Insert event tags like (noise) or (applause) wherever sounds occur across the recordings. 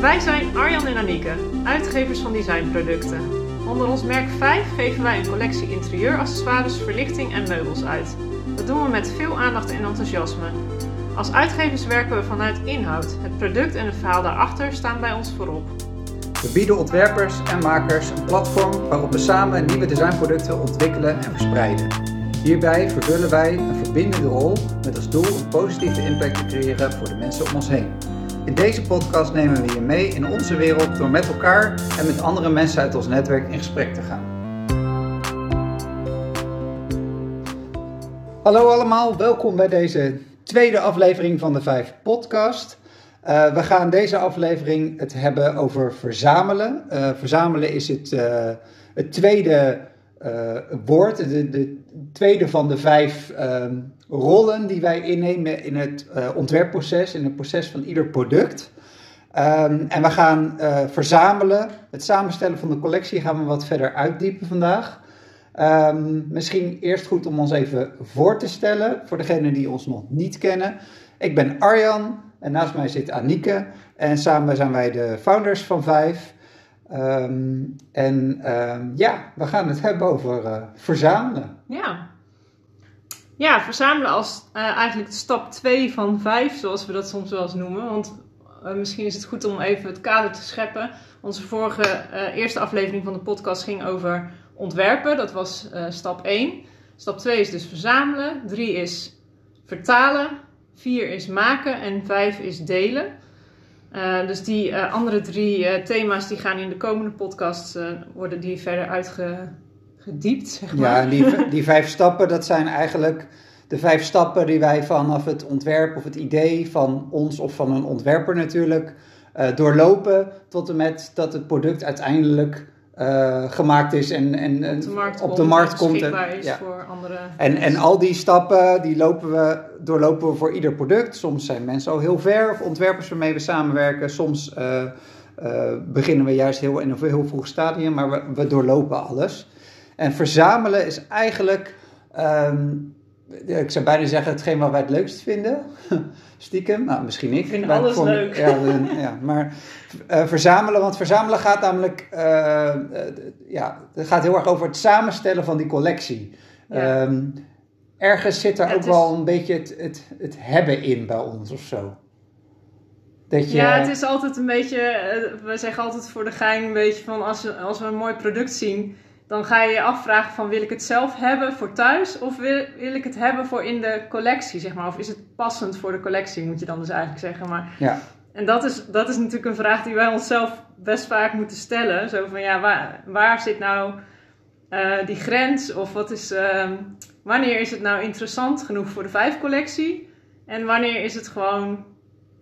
Wij zijn Arjan en Anieke, uitgevers van designproducten. Onder ons merk 5 geven wij een collectie interieuraccessoires, verlichting en meubels uit. Dat doen we met veel aandacht en enthousiasme. Als uitgevers werken we vanuit inhoud. Het product en het verhaal daarachter staan bij ons voorop. We bieden ontwerpers en makers een platform waarop we samen nieuwe designproducten ontwikkelen en verspreiden. Hierbij vervullen wij een verbindende rol met als doel een positieve impact te creëren voor de mensen om ons heen. In deze podcast nemen we je mee in onze wereld door met elkaar en met andere mensen uit ons netwerk in gesprek te gaan. Hallo allemaal, welkom bij deze tweede aflevering van de Vijf Podcast. Uh, we gaan deze aflevering het hebben over verzamelen. Uh, verzamelen is het, uh, het tweede woord, de, de, tweede van de vijf ehm, rollen die wij innemen in het ontwerpproces, in het proces van ieder product. Um, en we gaan verzamelen, het samenstellen van de collectie gaan we wat verder uitdiepen vandaag. Um, misschien eerst goed om ons even voor te stellen, voor degenen die ons nog niet kennen. Ik ben Arjan, en naast mij zit Anieke. En samen zijn wij de founders van Vijf. Um, en um, ja, we gaan het hebben over uh, verzamelen. Ja. Ja, verzamelen als uh, eigenlijk stap 2 van 5, zoals we dat soms wel eens noemen. Want uh, misschien is het goed om even het kader te scheppen. Onze vorige eerste aflevering van de podcast ging over ontwerpen. Dat was stap 1. Stap 2 is dus verzamelen. 3 is vertalen. 4 is maken en 5 is delen. Uh, dus die uh, andere drie uh, thema's die gaan in de komende podcasts worden die verder uitgediept, zeg maar. Ja, die, (laughs) die vijf stappen, dat zijn eigenlijk de vijf stappen die wij vanaf het ontwerp of het idee van ons of van een ontwerper natuurlijk doorlopen tot en met dat het product uiteindelijk uh, gemaakt is en, en, op de markt op komt, de markt komt en, is ja. voor andere en, en al die stappen die lopen we, doorlopen we voor ieder product. Soms zijn mensen al heel ver of ontwerpers waarmee we samenwerken. Soms uh, uh, beginnen we juist heel in een heel vroeg stadium, maar we, we doorlopen alles. En verzamelen is eigenlijk, um, ik zou bijna zeggen, hetgeen wat wij het leukst vinden. (laughs) Stiekem, nou misschien ik. Vind alles vond, leuk. Ja, ja maar uh, verzamelen, want verzamelen gaat namelijk, uh, uh, ja, het gaat heel erg over het samenstellen van die collectie. Ja. Um, ergens zit er ook wel een beetje het, het, het hebben in bij ons of zo. Dat je, Ja, het is altijd een beetje, eh, we zeggen altijd voor de gein een beetje van als, als we een mooi product zien, dan ga je je afvragen van wil ik het zelf hebben voor thuis of wil, wil ik het hebben voor in de collectie, zeg maar. Of is het passend voor de collectie, moet je dan dus eigenlijk zeggen. Maar, ja, en dat is, dat is natuurlijk een vraag die wij onszelf best vaak moeten stellen. Zo van ja, waar, waar zit nou eh, die grens? Of wat is, ehm, wanneer is het nou interessant genoeg voor de vijf collectie? En wanneer is het gewoon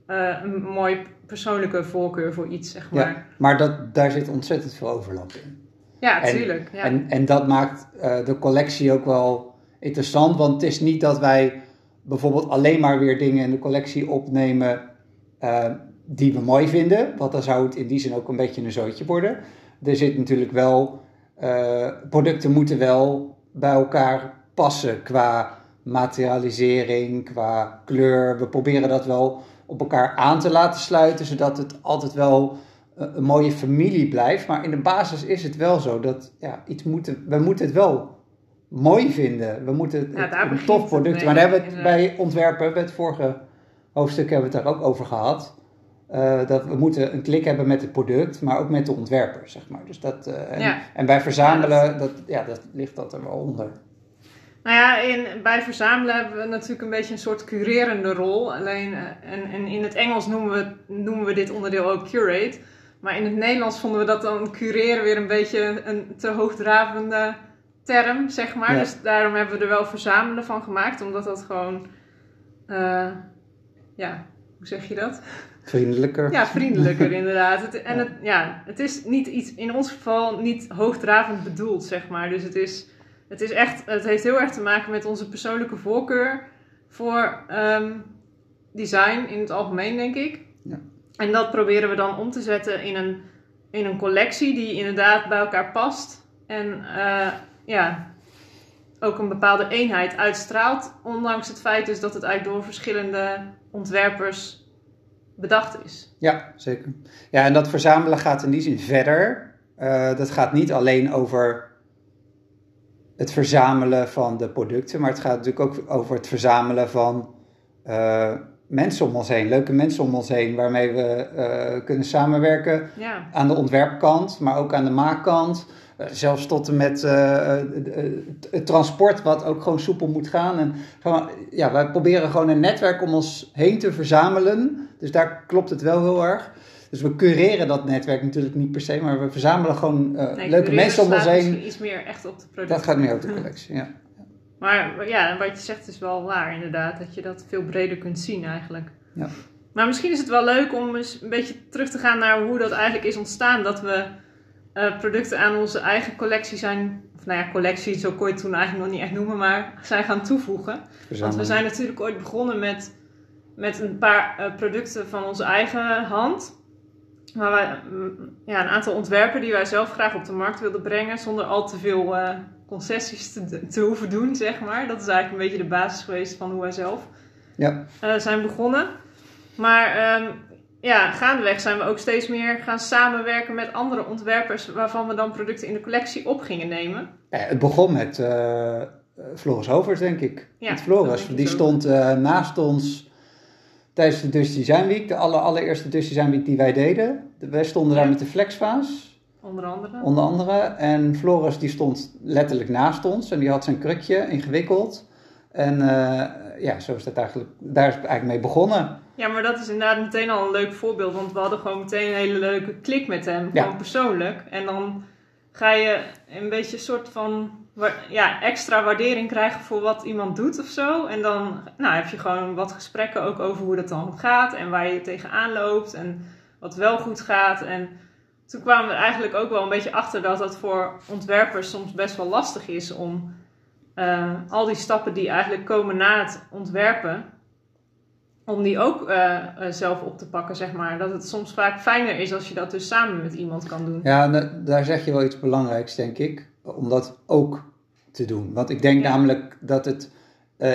eh, een mooi persoonlijke voorkeur voor iets, zeg maar. ja, maar dat, daar zit ontzettend veel overlap in. Ja, En- tuurlijk. Ja. En, en dat maakt eh, de collectie ook wel interessant, want het is niet dat wij bijvoorbeeld alleen maar weer dingen in de collectie opnemen eh, die we mooi vinden, want dan zou het in die zin ook een beetje een zootje worden. Er zit natuurlijk wel, eh, producten moeten wel bij elkaar passen qua materialisering, qua kleur. We proberen dat wel op elkaar aan te laten sluiten, zodat het altijd wel een mooie familie blijft. Maar in de basis is het wel zo dat ja, iets moeten, we moeten het wel mooi vinden. We moeten het, een tof het product. mee, maar daar hebben we het bij ontwerpen, bij het vorige hoofdstuk hebben we het daar ook over gehad. Eh, dat we moeten een klik hebben met het product, maar ook met de ontwerper, zeg maar. Dus dat, eh, en, Ja. en bij verzamelen, Ja, dat, ja, dat ligt dat er wel onder. Nou ja, in, bij verzamelen hebben we natuurlijk een beetje een soort curerende rol. Alleen, eh, en, en in het Engels noemen we, noemen we dit onderdeel ook curate. Maar in het Nederlands vonden we dat dan cureren weer een beetje een te hoogdravende term, zeg maar. Ja. Dus daarom hebben we er wel verzamelen van gemaakt. Omdat dat gewoon, eh, ja, hoe zeg je dat? Vriendelijker. Ja, vriendelijker (laughs) inderdaad. Het, en het, ja, het is niet iets, in ons geval niet hoogdravend bedoeld, zeg maar. Dus het is, het is echt, het heeft heel erg te maken met onze persoonlijke voorkeur voor ehm, design in het algemeen, denk ik. En dat proberen we dan om te zetten in een, in een collectie die inderdaad bij elkaar past. En eh, ja, ook een bepaalde eenheid uitstraalt. Ondanks het feit dus dat het eigenlijk door verschillende ontwerpers bedacht is. Ja, zeker. Ja, en dat verzamelen gaat in die zin verder. Uh, dat gaat niet alleen over het verzamelen van de producten, maar het gaat natuurlijk ook over het verzamelen van uh, mensen om ons heen, leuke mensen om ons heen, waarmee we uh, kunnen samenwerken Ja. aan de ontwerpkant, maar ook aan de maakkant. Uh, zelfs tot en met het transport, wat ook gewoon soepel moet gaan. En gewoon, ja, wij proberen gewoon een netwerk om ons heen te verzamelen. Dus daar klopt het wel heel erg. Dus we cureren dat netwerk natuurlijk niet per se, maar we verzamelen gewoon nee, leuke mensen om ons heen. iets meer echt op de producten. Dat gaat meer op de collectie, ja. Maar ja, wat je zegt is wel waar inderdaad, dat je dat veel breder kunt zien eigenlijk. Ja. Maar misschien is het wel leuk om eens een beetje terug te gaan naar hoe dat eigenlijk is ontstaan. Dat we uh, producten aan onze eigen collectie zijn, of nou ja, collectie, zo kon je het toen eigenlijk nog niet echt noemen, maar zijn gaan toevoegen. Verzamelen. Want we zijn natuurlijk ooit begonnen met, met een paar uh, producten van onze eigen hand. Maar wij, ja, een aantal ontwerpen die wij zelf graag op de markt wilden brengen, zonder al te veel uh, concessies te, te, hoeven doen, zeg maar. Dat is eigenlijk een beetje de basis geweest van hoe wij zelf ja. uh, zijn begonnen. Maar um, ja, gaandeweg zijn we ook steeds meer gaan samenwerken met andere ontwerpers, waarvan we dan producten in de collectie op gingen nemen. Ja, het begon met uh, Floris Hovers, denk ik. Ja, met Floris, die stond naast ons tijdens de Dutch Design Week, de aller, allereerste Dutch Design Week die wij deden. Wij stonden daar met de Flexvaas, Onder andere. onder andere. En Floris die stond letterlijk naast ons en die had zijn krukje ingewikkeld. En uh, ja, zo is dat eigenlijk, daar is het eigenlijk mee begonnen. Ja, maar dat is inderdaad meteen al een leuk voorbeeld, want we hadden gewoon meteen een hele leuke klik met hem, Ja. gewoon persoonlijk. En dan ga je een beetje een soort van ja, extra waardering krijgen voor wat iemand doet of zo. En dan nou, heb je gewoon wat gesprekken ook over hoe dat dan gaat en waar je tegenaan loopt en wat wel goed gaat. En toen kwamen we eigenlijk ook wel een beetje achter dat dat voor ontwerpers soms best wel lastig is om eh, al die stappen die eigenlijk komen na het ontwerpen, om die ook eh, eh, zelf op te pakken, zeg maar. Dat het soms vaak fijner is als je dat dus samen met iemand kan doen. Ja, daar zeg je wel iets belangrijks, denk ik, om dat ook te doen. Want ik denk Ja. namelijk dat het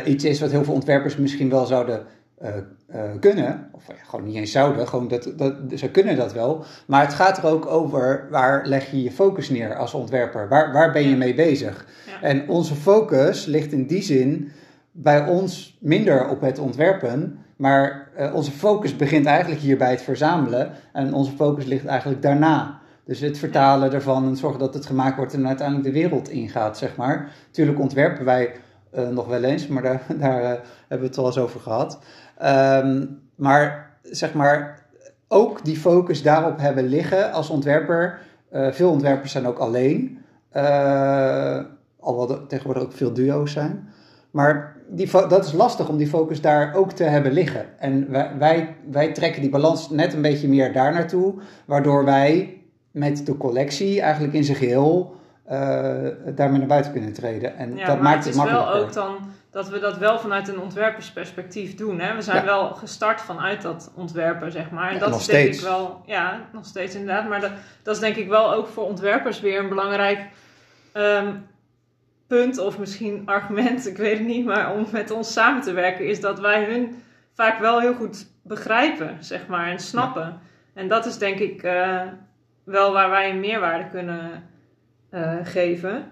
iets is wat heel veel ontwerpers misschien wel zouden eh, eh, kunnen. Of ja, gewoon niet eens zouden, gewoon dat, dat, ze kunnen dat wel. Maar het gaat er ook over waar leg je je focus neer als ontwerper? Waar, waar ben je mee bezig? Ja. En onze focus ligt in die zin bij ons minder op het ontwerpen. Maar eh, onze focus begint eigenlijk hier bij het verzamelen. En onze focus ligt eigenlijk daarna. Dus het vertalen ervan en zorgen dat het gemaakt wordt en uiteindelijk de wereld ingaat, zeg maar. Tuurlijk ontwerpen wij eh, nog wel eens, maar daar, (laughs) daar eh, hebben we het al eens over gehad. Ehm, maar zeg maar, ook die focus daarop hebben liggen als ontwerper. Eh, veel ontwerpers zijn ook alleen. Eh, alhoewel er tegenwoordig ook veel duo's zijn. Maar die, dat is lastig om die focus daar ook te hebben liggen. En wij, wij, wij trekken die balans net een beetje meer daar naartoe. Waardoor wij met de collectie eigenlijk in zijn geheel eh, daarmee naar buiten kunnen treden. En Ja, dat maar maakt het het, is wel makkelijker. ook dan dat we dat wel vanuit een ontwerpersperspectief doen. Hè? We zijn Ja. wel gestart vanuit dat ontwerpen, zeg maar. En Ja, dat nog is denk steeds. ik wel, ja, nog steeds inderdaad. Maar dat, dat is denk ik wel ook voor ontwerpers weer een belangrijk ehm, punt, of misschien (laughs) argument, ik weet het niet, maar om met ons samen te werken, is dat wij hun vaak wel heel goed begrijpen, zeg maar, en snappen. En dat is denk ik eh, wel waar wij een meerwaarde kunnen eh, geven.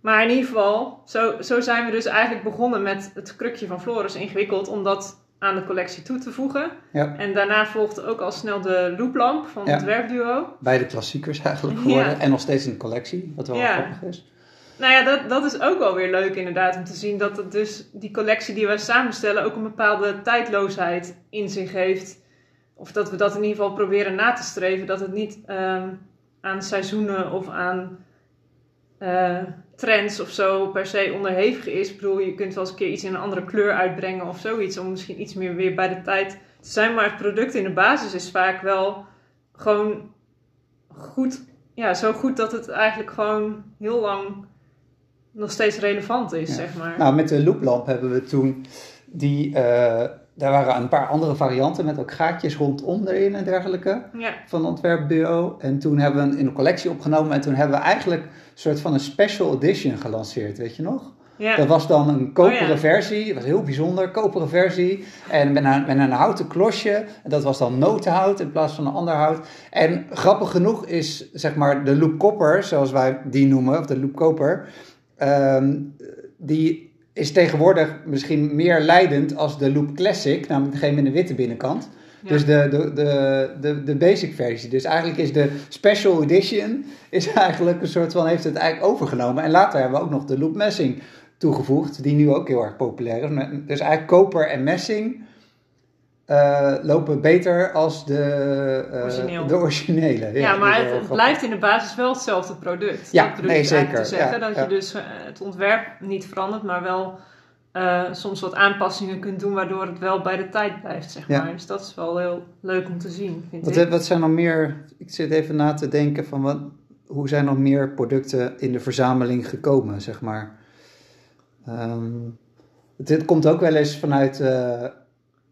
Maar in ieder geval, zo, zo zijn we dus eigenlijk begonnen met het krukje van Floris ingewikkeld om dat aan de collectie toe te voegen. Ja. En daarna volgde ook al snel de looplamp van Ja. het werkduo. Beide klassiekers eigenlijk Ja. geworden. En nog steeds in de collectie, wat wel Ja. grappig is. Nou ja, dat, dat is ook wel weer leuk inderdaad om te zien dat het dus die collectie die wij samenstellen ook een bepaalde tijdloosheid in zich heeft. Of dat we dat in ieder geval proberen na te streven. Dat het niet ehm, aan seizoenen of aan eh, trends of zo per se onderhevig is. Ik bedoel, je kunt wel eens een keer iets in een andere kleur uitbrengen of zoiets. Om misschien iets meer weer bij de tijd te zijn. Maar het product in de basis is vaak wel gewoon goed. Ja, zo goed dat het eigenlijk gewoon heel lang nog steeds relevant is, Ja. zeg maar. Nou, met de looplamp hebben we toen die... eh, daar waren een paar andere varianten met ook gaatjes rondom erin en dergelijke. ja, van het ontwerpbureau. En toen hebben we hem in een collectie opgenomen. En toen hebben we eigenlijk een soort van een special edition gelanceerd, weet je nog? Ja. Dat was dan een koperen Oh, ja. versie. Dat was heel bijzonder, koperen versie. En met een, met een houten klosje. En dat was dan notenhout in plaats van een ander hout. En grappig genoeg is, zeg maar, de Loop Copper, zoals wij die noemen, of de Loop Koper, ehm, die is tegenwoordig misschien meer leidend als de Loop Classic, namelijk degene met een witte binnenkant. Ja. Dus de, de, de, de, de basic versie. Dus eigenlijk is de special edition is (laughs) eigenlijk een soort van heeft het eigenlijk overgenomen. En later hebben we ook nog de loop messing toegevoegd, die nu ook heel erg populair is. Dus eigenlijk koper en messing eh, lopen beter als de, eh, Origineel. de originele. Ja, maar het, grappig. blijft in de basis wel hetzelfde product. Ja, dat nee, zeker. te zeggen. Ja, dat ja. je dus eh, het ontwerp niet verandert, maar wel eh, soms wat aanpassingen kunt doen, waardoor het wel bij de tijd blijft, zeg maar. Dus dat is wel heel leuk om te zien, vind Wat, ik. wat zijn nog meer? Ik zit even na te denken van wat, hoe zijn nog meer producten in de verzameling gekomen, zeg maar. Ehm, dit komt ook wel eens vanuit.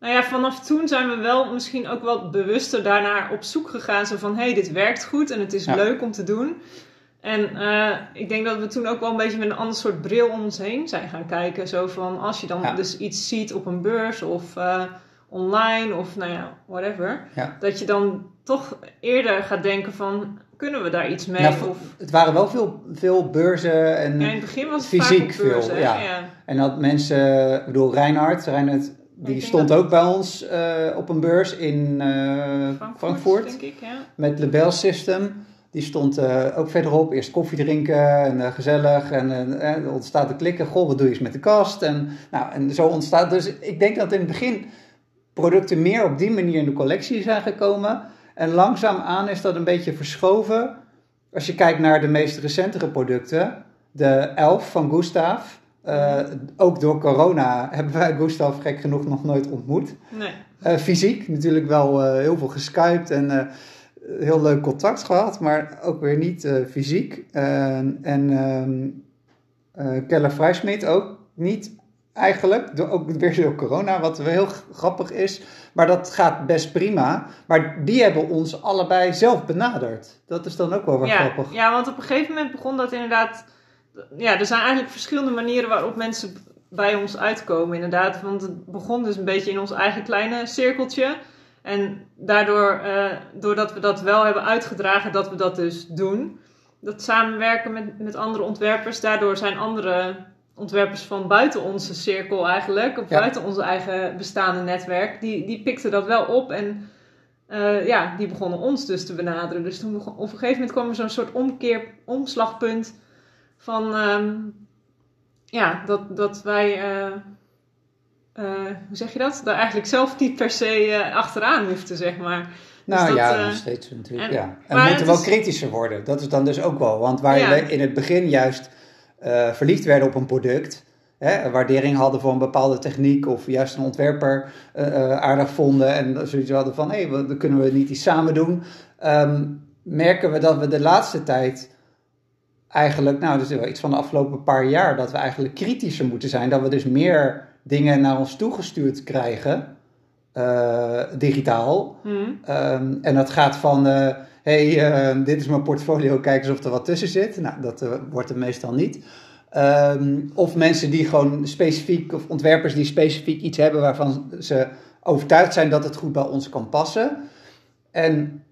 Nou ja, vanaf toen zijn we wel misschien ook wat bewuster daarnaar op zoek gegaan. Zo van, hé, hey, dit werkt goed en het is Ja. leuk om te doen. En eh, ik denk dat we toen ook wel een beetje met een ander soort bril om ons heen zijn gaan kijken. Zo van, als je dan Ja. dus iets ziet op een beurs of eh, online of nou ja, whatever. Ja. Dat je dan toch eerder gaat denken van, kunnen we daar iets mee? Nou, of, het waren wel veel, veel beurzen en, ja, in het begin was het fysiek beurzen, veel, ja. en dat mensen, ik bedoel Reinhard, Reinhard die stond ook bij ons eh, op een beurs in eh, Frankfurt, Frankfurt. denk ik, ja. met Lebel System. Die stond eh, ook verderop. Eerst koffie drinken en gezellig. En er ontstaat te klikken. Goh, wat doe je eens met de kast? En, nou, en zo ontstaat. Dus ik denk dat in het begin producten meer op die manier in de collectie zijn gekomen. En langzaamaan is dat een beetje verschoven. Als je kijkt naar de meest recentere producten. De Elf van Gustav. Eh, ook door corona hebben wij Gustav gek genoeg nog nooit ontmoet. Nee. Eh, fysiek natuurlijk wel eh, heel veel geskypt en heel leuk contact gehad, maar ook weer niet fysiek. En ehm eh, Keller Freismit ook niet eigenlijk, door, ook weer door corona, wat wel heel grappig is. Maar dat gaat best prima. Maar die hebben ons allebei zelf benaderd. Dat is dan ook wel weer ja, grappig. Ja, want op een gegeven moment begon dat inderdaad. Ja, er zijn eigenlijk verschillende manieren waarop mensen bij ons uitkomen, inderdaad. Want het begon dus een beetje in ons eigen kleine cirkeltje. En daardoor, eh, doordat we dat wel hebben uitgedragen, dat we dat dus doen. Dat samenwerken met, met andere ontwerpers. Daardoor zijn andere ontwerpers van buiten onze cirkel eigenlijk, of Ja. buiten onze eigen bestaande netwerk, die, die pikten dat wel op en eh, ja, die begonnen ons dus te benaderen. Dus toen begon, op een gegeven moment kwam er zo'n soort omkeer, omslagpunt van, ehm, ja, dat, dat wij, eh, eh, hoe zeg je dat? Daar eigenlijk zelf niet per se eh, achteraan hoefden, zeg maar. Nou dat, ja, nog steeds natuurlijk. en- ja. En we moeten wel is- kritischer worden. Dat is dan dus ook wel. Want waar Ja. we in het begin juist verliefd werden op een product, hè, een waardering hadden voor een bepaalde techniek of juist een ontwerper aardig vonden en zoiets hadden van hé, hey, dan kunnen we niet iets samen doen, ehm, merken we dat we de laatste tijd eigenlijk, nou, dat is wel iets van de afgelopen paar jaar, dat we eigenlijk kritischer moeten zijn. Dat we dus meer dingen naar ons toegestuurd krijgen, eh, digitaal. Hm. Ehm, en dat gaat van, eh, hey, eh, dit is mijn portfolio, kijk eens of er wat tussen zit. Nou, dat eh, wordt er meestal niet. Ehm, of mensen die gewoon specifiek, of ontwerpers die specifiek iets hebben waarvan ze overtuigd zijn dat het goed bij ons kan passen. En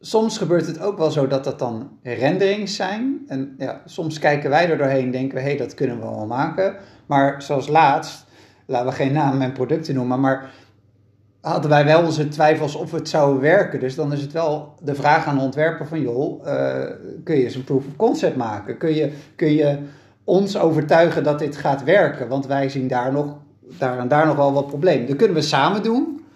soms gebeurt het ook wel zo dat dat dan renderings zijn. En ja, soms kijken wij er doorheen en denken we, hé, hey, dat kunnen we wel maken. Maar zoals laatst, laten we geen naam en producten noemen, maar hadden wij wel onze twijfels of het zou werken. Dus dan is het wel de vraag aan de ontwerper van, joh, eh, kun je eens een proof of concept maken? Kun je, kun je ons overtuigen dat dit gaat werken? Want wij zien daar nog, daar en daar nog wel wat problemen. Dat kunnen we samen doen.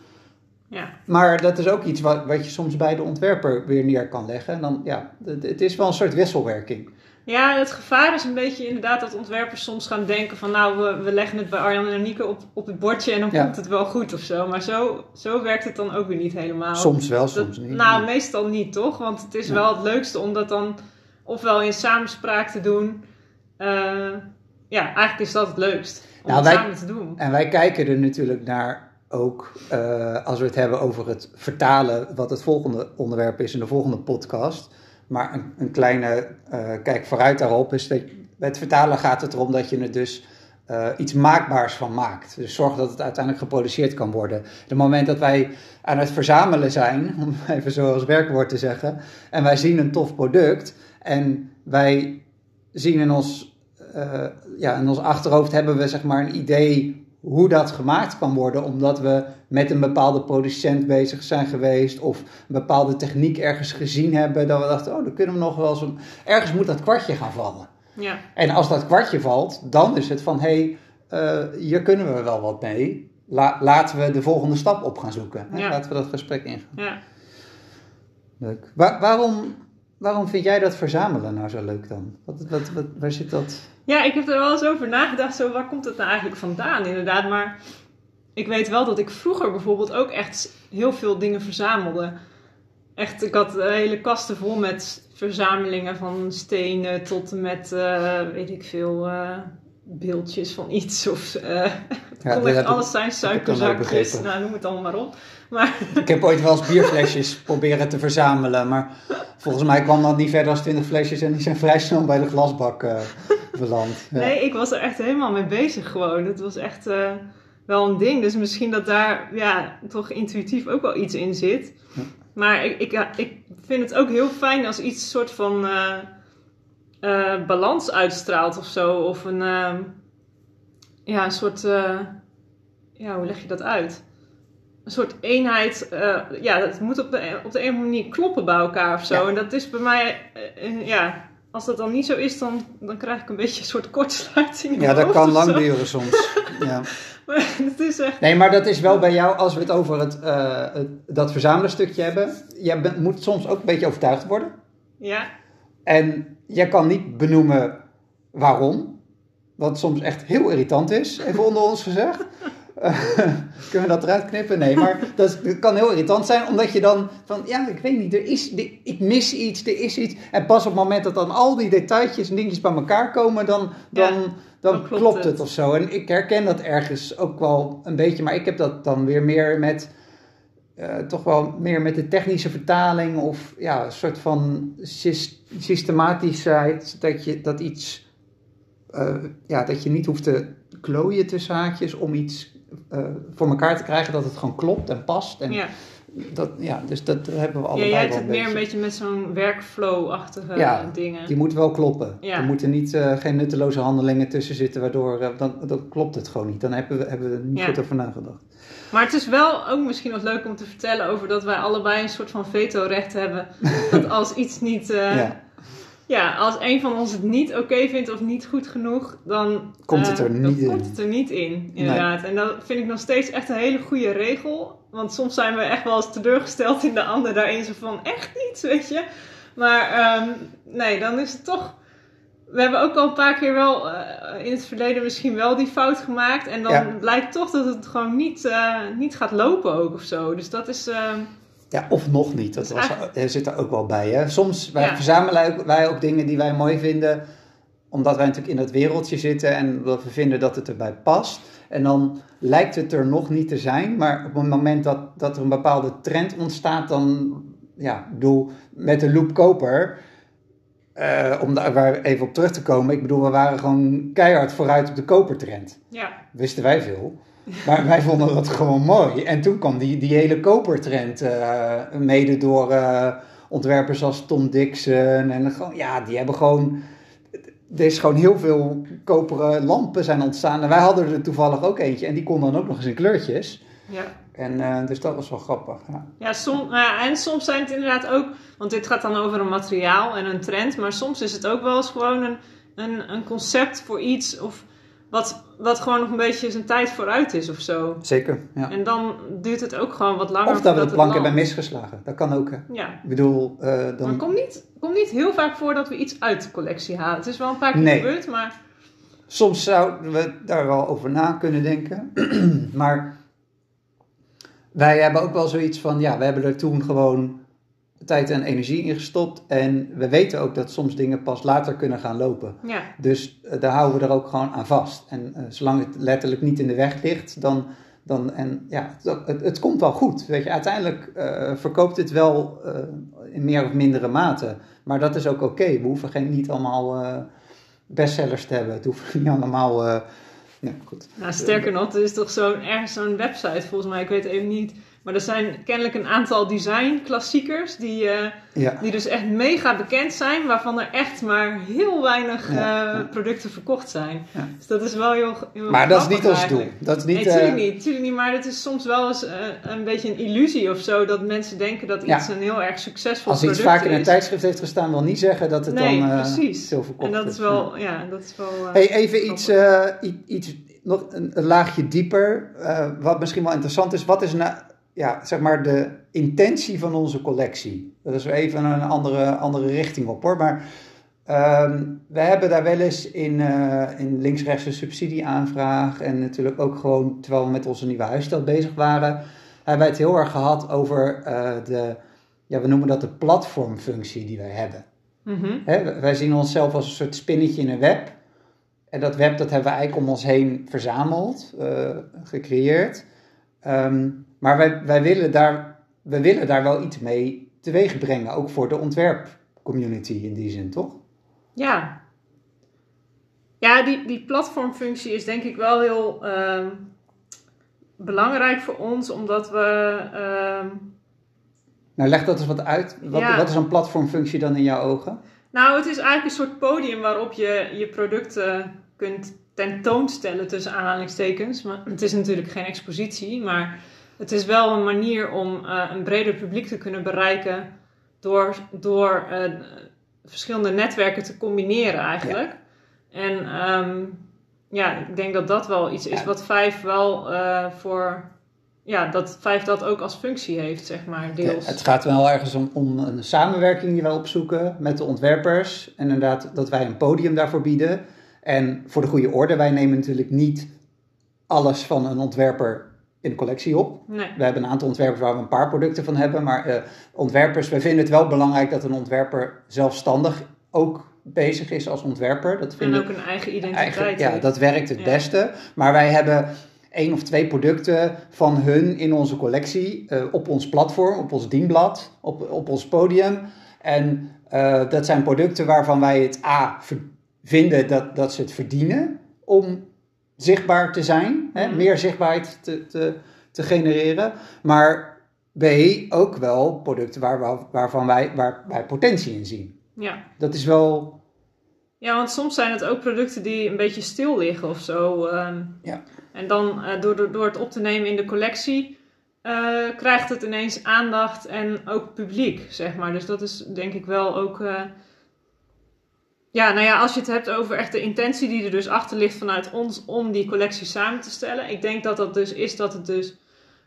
Ja. Maar dat is ook iets wat, wat je soms bij de ontwerper weer neer kan leggen. En dan, ja, het, het is wel een soort wisselwerking. Ja, het gevaar is een beetje inderdaad dat ontwerpers soms gaan denken van nou, we, we leggen het bij Arjan en Nieke op, op het bordje en dan Ja. komt het wel goed of zo. Maar zo, zo werkt het dan ook weer niet helemaal. Soms wel, Dat- soms niet. Nou, meestal niet toch? Want het is Ja. wel het leukste om dat dan ofwel in samenspraak te doen. Eh, ja, eigenlijk is dat het leukst. Om Nou, het wij- samen te doen. En wij kijken er natuurlijk naar ook eh, als we het hebben over het vertalen, wat het volgende onderwerp is in de volgende podcast. Maar een, een kleine eh, kijk vooruit daarop is dat het vertalen gaat het erom dat je het dus eh, iets maakbaars van maakt. Dus zorg dat het uiteindelijk geproduceerd kan worden. Het moment dat wij aan het verzamelen zijn, (laughs) om even zo als werkwoord te zeggen, en wij zien een tof product en wij zien in ons, ja, in ons achterhoofd hebben we zeg maar een idee hoe dat gemaakt kan worden, omdat we met een bepaalde producent bezig zijn geweest of een bepaalde techniek ergens gezien hebben, dat we dachten, oh, dan kunnen we nog wel zo. Ergens moet dat kwartje gaan vallen. Ja. En als dat kwartje valt, dan is het van, hé, hey, uh, hier kunnen we wel wat mee. La laten we de volgende stap op gaan zoeken. Ja. Laten we dat gesprek ingaan. Ja. Leuk. Wa waarom, waarom vind jij dat verzamelen nou zo leuk dan? Wat, wat, waar zit dat? Ja, ik heb er wel eens over nagedacht. Zo, waar komt het nou eigenlijk vandaan, inderdaad. Maar ik weet wel dat ik vroeger bijvoorbeeld ook echt heel veel dingen verzamelde. Echt, ik had hele kasten vol met verzamelingen van stenen tot en met, uh, weet ik veel, uh, beeldjes van iets. Of uh, ja, (laughs) kon echt alles zijn, suikerzakjes, nou noem het allemaal maar op. Maar... (laughs) Ik heb ooit wel eens bierflesjes (laughs) proberen te verzamelen, maar volgens mij kwam dat niet verder dan 20 flesjes en die zijn vrij snel bij de glasbak beland. Ja. Nee, ik was er echt helemaal mee bezig gewoon. Het was echt wel een ding, dus misschien dat daar ja, toch intuïtief ook wel iets in zit. Ja. Maar ik, ik, ik vind het ook heel fijn als iets soort van uh, uh, balans uitstraalt of zo. Of een, uh, ja, een soort, ja, hoe leg je dat uit? Een soort eenheid, ja, dat moet op de, op de een manier kloppen bij elkaar of zo. Ja. En dat is bij mij, ja, als dat dan niet zo is, dan, dan krijg ik een beetje een soort kortsluiting. Ja, dat kan lang duren soms. (laughs) ja. Maar het is echt... Nee, maar dat is wel bij jou, als we het over het, het dat verzamelstukje hebben. Je bent, moet soms ook een beetje overtuigd worden. Ja. En je kan niet benoemen waarom. Wat soms echt heel irritant is, even onder ons gezegd. Uh, (laughs) kunnen we dat eruit knippen? Nee, maar dat, dat, kan heel irritant zijn, omdat je dan van, ja, ik weet niet, er is, ik mis iets, er is iets. En pas op het moment dat dan al die detailtjes en dingetjes bij elkaar komen, dan, dan, ja, dan, dan, klopt, het. het of zo. En ik herken dat ergens ook wel een beetje, maar ik heb dat dan weer meer met, uh, toch wel meer met de technische vertaling of ja, een soort van systematischheid, dat je dat iets, uh, ja, dat je niet hoeft te klooien tussen haakjes om iets uh, voor elkaar te krijgen dat het gewoon klopt en past. En. Dat, ja, dus dat hebben we allebei Ja, jij hebt het meer een beetje met zo'n workflow-achtige ja, dingen. die moet wel kloppen. Ja. Er moeten niet, uh, geen nutteloze handelingen tussen zitten, waardoor uh, dan, dan klopt het gewoon niet. Dan hebben we, hebben we er niet Ja. goed over nagedacht. Maar het is wel ook misschien wat leuk om te vertellen over dat wij allebei een soort van veto-recht hebben. (laughs) dat als iets niet. eh, ja. Ja. als een van ons het niet oké vindt of niet goed genoeg, dan Komt het eh, er dan niet in. komt het er niet in, inderdaad. En dat vind ik nog steeds echt een hele goede regel. Want soms zijn we echt wel eens teleurgesteld in de ander daarin. Zo van, echt niet, (laughs) weet je. Maar ehm, nee, dan is het toch... We hebben ook al een paar keer wel eh, in het verleden misschien wel die fout gemaakt. En dan Ja. blijkt toch dat het gewoon niet, eh, niet gaat lopen ook of zo. Dus dat is... Ja, of nog niet. Dat was, er zit er ook wel bij. Hè? Soms wij Ja. verzamelen wij ook dingen die wij mooi vinden, omdat wij natuurlijk in dat wereldje zitten en dat we vinden dat het erbij past. En dan lijkt het er nog niet te zijn, maar op het moment dat, dat er een bepaalde trend ontstaat, dan, ja, bedoel, met de loop koper, eh, om daar even op terug te komen, ik bedoel, we waren gewoon keihard vooruit op de kopertrend ja, wisten wij veel. Maar wij vonden dat gewoon mooi. En toen kwam die, die hele kopertrend, eh, mede door eh, ontwerpers als Tom Dixon. En gewoon, ja, die hebben gewoon... Er is gewoon heel veel koperen lampen zijn ontstaan. En wij hadden er toevallig ook eentje. En die kon dan ook nog eens in kleurtjes. ja. En eh, dus dat was wel grappig. Ja. Ja, som, ja, en soms zijn het inderdaad ook, want dit gaat dan over een materiaal en een trend, maar soms is het ook wel eens gewoon een, een, een concept voor iets of wat, wat gewoon nog een beetje zijn tijd vooruit is of zo. Zeker, ja. En dan duurt het ook gewoon wat langer. Of dat we de plank het hebben misgeslagen. Dat kan ook, hè. Ja, Ik bedoel, maar dan... het komt niet, komt niet heel vaak voor dat we iets uit de collectie halen. Het is wel een paar keer Nee. gebeurd, maar Soms zouden we daar wel over na kunnen denken. (clears throat) maar wij hebben ook wel zoiets van, ja, we hebben er toen gewoon tijd en energie in gestopt. En we weten ook dat soms dingen pas later kunnen gaan lopen. ja, Dus eh, daar houden we er ook gewoon aan vast. En eh, zolang het letterlijk niet in de weg ligt, dan. dan en ja, het, het, het komt wel goed. Weet je, uiteindelijk eh, verkoopt het wel in meer of mindere mate. Maar dat is ook oké. We hoeven geen, niet allemaal bestsellers te hebben. Het hoeven (laughs) niet allemaal Ja, goed. Nou, sterker nog, er is toch zo'n ergens zo'n website volgens mij, ik weet even niet. Maar er zijn kennelijk een aantal design-klassiekers die, eh, Ja. die dus echt mega bekend zijn, waarvan er echt maar heel weinig Ja, eh, producten verkocht zijn. Ja. Dus dat is wel heel, heel Maar dat is niet ons doel. Dat is niet, nee, natuurlijk eh, niet, natuurlijk niet. Maar het is soms wel eens een beetje een illusie of zo, dat mensen denken dat iets een heel erg succesvol Als iets product vaak in een is. tijdschrift heeft gestaan, wil niet zeggen dat het Nee, dan precies. veel verkocht En dat is wel, ja, dat is wel... Hey, even iets, iets nog een, een laagje dieper, wat misschien wel interessant is. Wat is nou, ja, zeg maar de intentie van onze collectie? Dat is even een andere, andere richting op hoor. Maar ehm, we hebben daar wel eens in, eh in links-rechts een subsidieaanvraag en natuurlijk ook gewoon terwijl we met onze nieuwe huisstijl bezig waren, hebben wij het heel erg gehad over eh, de, ja, we noemen dat de platformfunctie die wij hebben. wij- wij zien onszelf als een soort spinnetje in een web. En dat web dat hebben we eigenlijk om ons heen verzameld, eh, gecreëerd. Ehm, maar wij, wij, willen daar, wij willen daar wel iets mee teweeg brengen, ook voor de ontwerpcommunity in die zin, toch? Ja. Ja, die, die platformfunctie is denk ik wel heel ehm, belangrijk voor ons, omdat we. ehm, Nou, leg dat eens wat uit. Wat, Ja. wat is een platformfunctie dan in jouw ogen? nou, het is eigenlijk een soort podium waarop je je producten kunt tentoonstellen, tussen aanhalingstekens. Maar het is natuurlijk geen expositie, maar het is wel een manier om eh, een breder publiek te kunnen bereiken door, door eh, verschillende netwerken te combineren eigenlijk. En ehm, ja, ik denk dat dat wel iets is wat Vijf wel eh, voor... Ja, dat Vijf dat ook als functie heeft, zeg maar, deels. Ja, het gaat wel ergens om, om een samenwerking die wij opzoeken met de ontwerpers. En inderdaad dat wij een podium daarvoor bieden. En voor de goede orde, wij nemen natuurlijk niet alles van een ontwerper in de collectie op. Nee. We hebben een aantal ontwerpers waar we een paar producten van hebben. Maar eh, ontwerpers, wij vinden het wel belangrijk dat een ontwerper zelfstandig ook bezig is als ontwerper. Dat En ook een eigen identiteit ja, dat werkt het Ja. beste. Maar wij hebben één of twee producten van hun in onze collectie, eh, op ons platform, op ons dienblad, op, op ons podium. En eh, dat zijn producten waarvan wij het A vinden dat, dat ze het verdienen om zichtbaar te zijn, hè, Mhm. meer zichtbaarheid te, te, te genereren. Maar B ook wel producten waar, we- waarvan wij, waar wij potentie in zien. Ja. Dat is wel. ja, want soms zijn het ook producten die een beetje stil liggen of zo. ehm. Ja. En dan door, door, door het op te nemen in de collectie... eh, krijgt het ineens aandacht en ook publiek, zeg maar. Dus dat is denk ik wel ook... eh, Ja, nou ja, als je het hebt over echt de intentie die er dus achter ligt vanuit ons om die collectie samen te stellen. Ik denk dat dat dus is dat het dus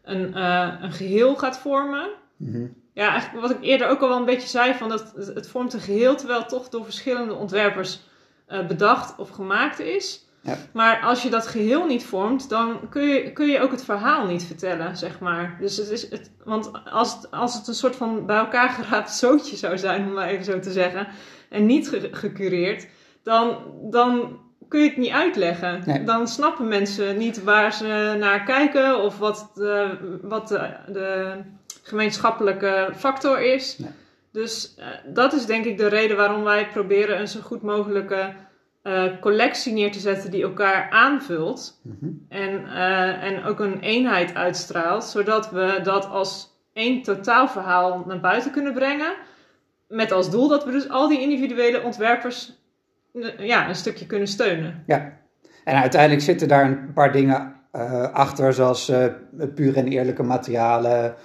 een, eh, een geheel gaat vormen. Mhm. Ja, eigenlijk wat ik eerder ook al wel een beetje zei, van dat het, het vormt een geheel terwijl het toch door verschillende ontwerpers eh, bedacht of gemaakt is. Ja. Maar als je dat geheel niet vormt, dan kun je, kun je ook het verhaal niet vertellen, zeg maar. Dus het is het, want als het, als het een soort van bij elkaar geraapt zootje zou zijn, om maar even zo te zeggen, en niet ge- gecureerd, dan, dan kun je het niet uitleggen. Nee. Dan snappen mensen niet waar ze naar kijken of wat de, wat de, de gemeenschappelijke factor is. Nee. Dus eh, dat is denk ik de reden waarom wij proberen een zo goed mogelijke eh, collectie neer te zetten die elkaar aanvult. Mhm. En, eh, en ook een eenheid uitstraalt, zodat we dat als één totaalverhaal naar buiten kunnen brengen. Met als doel dat we dus al die individuele ontwerpers eh, ja, een stukje kunnen steunen. Ja, en uiteindelijk zitten daar een paar dingen eh, achter, zoals eh puur en eerlijke materialen.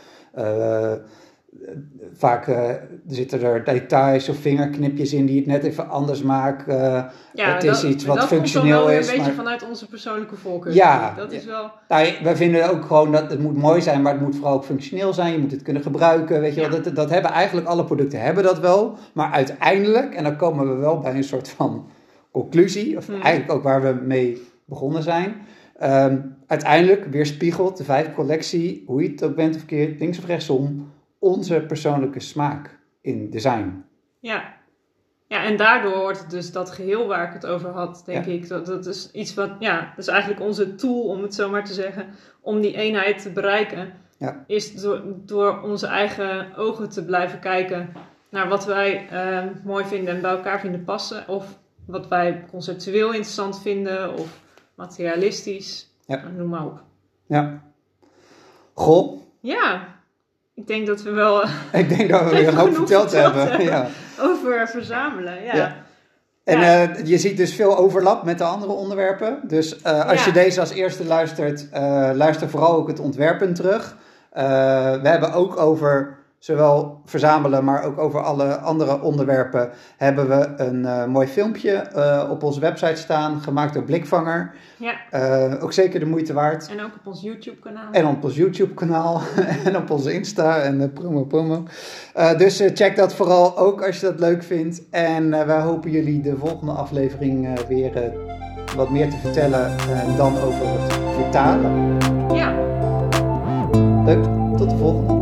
Vaak eh, zitten er details of vingerknipjes in die het net even anders maken. eh. Ja, Het is dat, iets wat dat functioneel komt dan wel is, een beetje maar- vanuit onze persoonlijke voorkeur. Ja. Dat is wel... Nou, wij vinden ook gewoon dat het moet mooi zijn, maar het moet vooral ook functioneel zijn. Je moet het kunnen gebruiken, weet je wel. Dat, dat hebben eigenlijk alle producten hebben dat wel. Maar uiteindelijk, en dan komen we wel bij een soort van conclusie, of Hmm. eigenlijk ook waar we mee begonnen zijn. Ehm, uiteindelijk weerspiegelt de vijf collectie, hoe je het ook bent of keert, links of rechtsom, onze persoonlijke smaak in design. Ja. ja, en daardoor wordt het dus dat geheel waar ik het over had, denk Ja. ik. Dat, dat is iets wat, ja, dat is eigenlijk onze tool, om het zo maar te zeggen, om die eenheid te bereiken. Ja. Is door, door onze eigen ogen te blijven kijken naar wat wij eh, mooi vinden en bij elkaar vinden passen. Of wat wij conceptueel interessant vinden. Of materialistisch, Ja. noem maar op. Ja. Goh, Ja, ik denk dat we wel (laughs) ik denk dat we weer een hoop verteld verteld hebben. hebben. Ja. over verzamelen. Ja. Ja. En Ja. eh, je ziet dus veel overlap met de andere onderwerpen. Dus eh, als je deze als eerste luistert, eh, luister vooral ook het ontwerpen terug. We hebben ook over zowel verzamelen, maar ook over alle andere onderwerpen, hebben we een eh, mooi filmpje eh, op onze website staan, gemaakt door Blikvanger. ja, Eh, ook zeker de moeite waard. en ook op ons YouTube-kanaal. En op ons YouTube kanaal (laughs) en op onze Insta en promo promo. Dus check dat vooral ook als je dat leuk vindt. En wij hopen jullie de volgende aflevering weer wat meer te vertellen. En dan over het vertalen. Ja, Leuk, tot de volgende.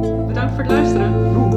Voor het.